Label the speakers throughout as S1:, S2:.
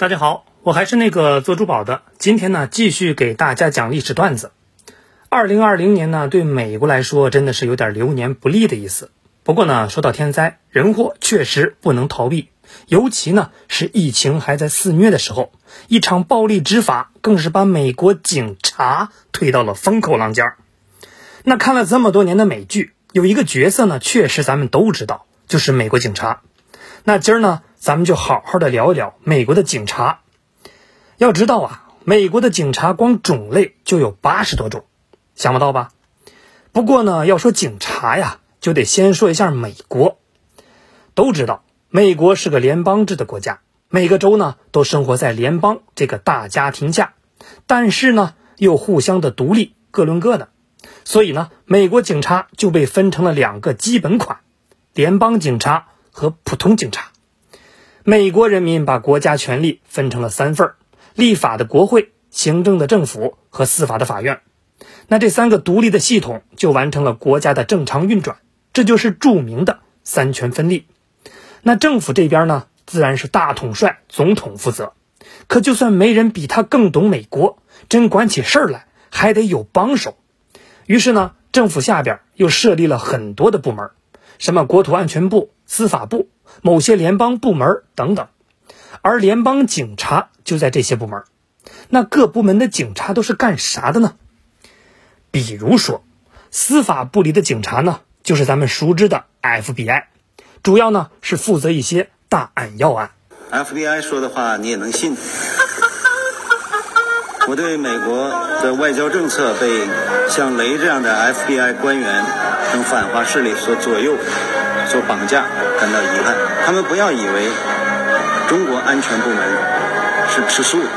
S1: 大家好，我还是那个做珠宝的。今天呢，继续给大家讲历史段子。二零二零年呢，对美国来说真的是有点流年不利的意思。不过呢，说到天灾人祸，确实不能逃避。尤其呢，是疫情还在肆虐的时候，一场暴力执法更是把美国警察推到了风口浪尖儿。那看了这么多年的美剧，有一个角色呢，确实咱们都知道，就是美国警察。那今儿呢？咱们就好好的聊一聊美国的警察。要知道啊，美国的警察光种类就有八十多种，想不到吧？不过呢，要说警察呀，就得先说一下美国。都知道，美国是个联邦制的国家，每个州呢都生活在联邦这个大家庭下，但是呢又互相的独立，各论各的。所以呢，美国警察就被分成了两个基本款：联邦警察和普通警察。美国人民把国家权力分成了三份儿：立法的国会、行政的政府和司法的法院。那这三个独立的系统就完成了国家的正常运转，这就是著名的三权分立。那政府这边呢，自然是大统帅总统负责。可就算没人比他更懂美国，真管起事儿来还得有帮手。于是呢，政府下边又设立了很多的部门，什么国土安全部、司法部。某些联邦部门等等，而联邦警察就在这些部门。那各部门的警察都是干啥的呢？比如说，司法部里的警察呢，就是咱们熟知的 FBI，主要呢是负责一些大案要案。
S2: FBI 说的话你也能信？我对美国的外交政策被像雷这样的 FBI 官员等反华势力所左右。所绑架感到遗憾，他们不要以为中国安全部门是吃素的。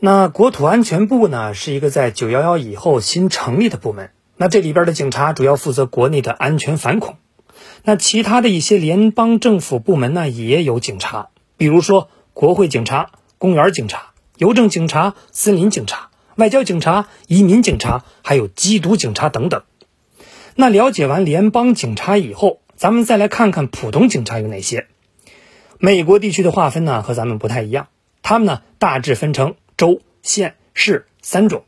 S1: 那国土安全部呢，是一个在九幺幺以后新成立的部门。那这里边的警察主要负责国内的安全反恐。那其他的一些联邦政府部门呢，也有警察，比如说国会警察、公园警察、邮政警察、森林警察、外交警察、移民警察，还有缉毒警察等等。那了解完联邦警察以后，咱们再来看看普通警察有哪些。美国地区的划分呢和咱们不太一样，他们呢大致分成州、县、市三种，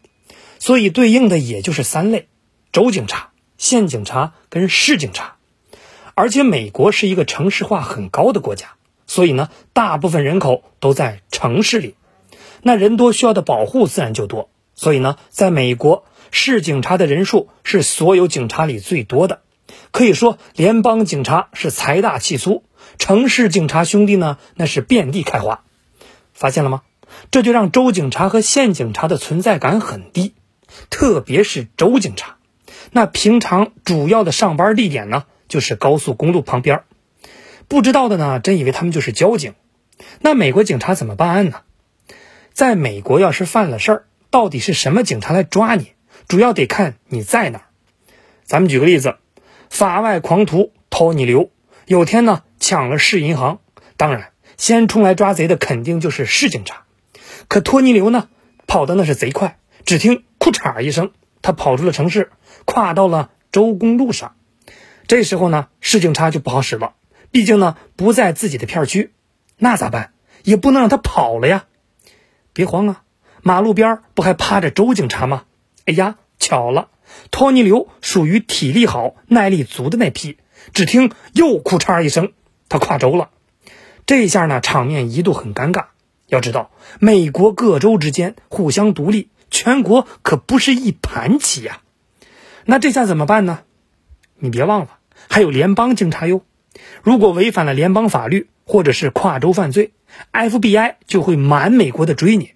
S1: 所以对应的也就是三类：州警察、县警察跟市警察。而且美国是一个城市化很高的国家，所以呢大部分人口都在城市里，那人多需要的保护自然就多。所以呢，在美国市警察的人数是所有警察里最多的。可以说，联邦警察是财大气粗，城市警察兄弟呢，那是遍地开花。发现了吗？这就让州警察和县警察的存在感很低，特别是州警察，那平常主要的上班地点呢，就是高速公路旁边。不知道的呢，真以为他们就是交警。那美国警察怎么办案呢？在美国，要是犯了事儿，到底是什么警察来抓你，主要得看你在哪儿。咱们举个例子。法外狂徒托尼刘有天呢抢了市银行，当然先冲来抓贼的肯定就是市警察。可托尼刘呢跑的那是贼快，只听“库嚓”一声，他跑出了城市，跨到了州公路上。这时候呢市警察就不好使了，毕竟呢不在自己的片区，那咋办？也不能让他跑了呀。别慌啊，马路边不还趴着州警察吗？哎呀，巧了。托尼刘属于体力好、耐力足的那批，只听又“库嚓”一声，他跨州了。这下呢，场面一度很尴尬。要知道，美国各州之间互相独立，全国可不是一盘棋呀。那这下怎么办呢？你别忘了，还有联邦警察哟。如果违反了联邦法律，或者是跨州犯罪，FBI 就会满美国的追你。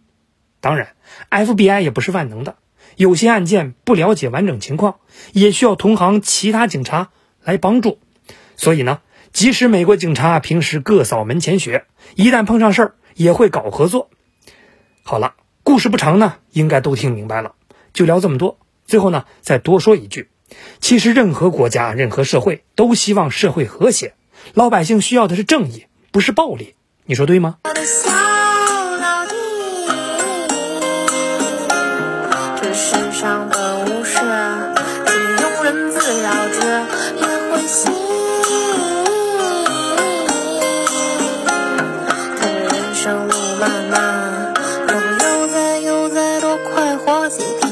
S1: 当然，FBI 也不是万能的。有些案件不了解完整情况，也需要同行其他警察来帮助。所以呢，即使美国警察平时各扫门前雪，一旦碰上事儿也会搞合作。好了，故事不长呢，应该都听明白了，就聊这么多。最后呢，再多说一句，其实任何国家、任何社会都希望社会和谐，老百姓需要的是正义，不是暴力。你说对吗？老子也会心，看人生路漫漫，我悠哉悠哉多快活几天。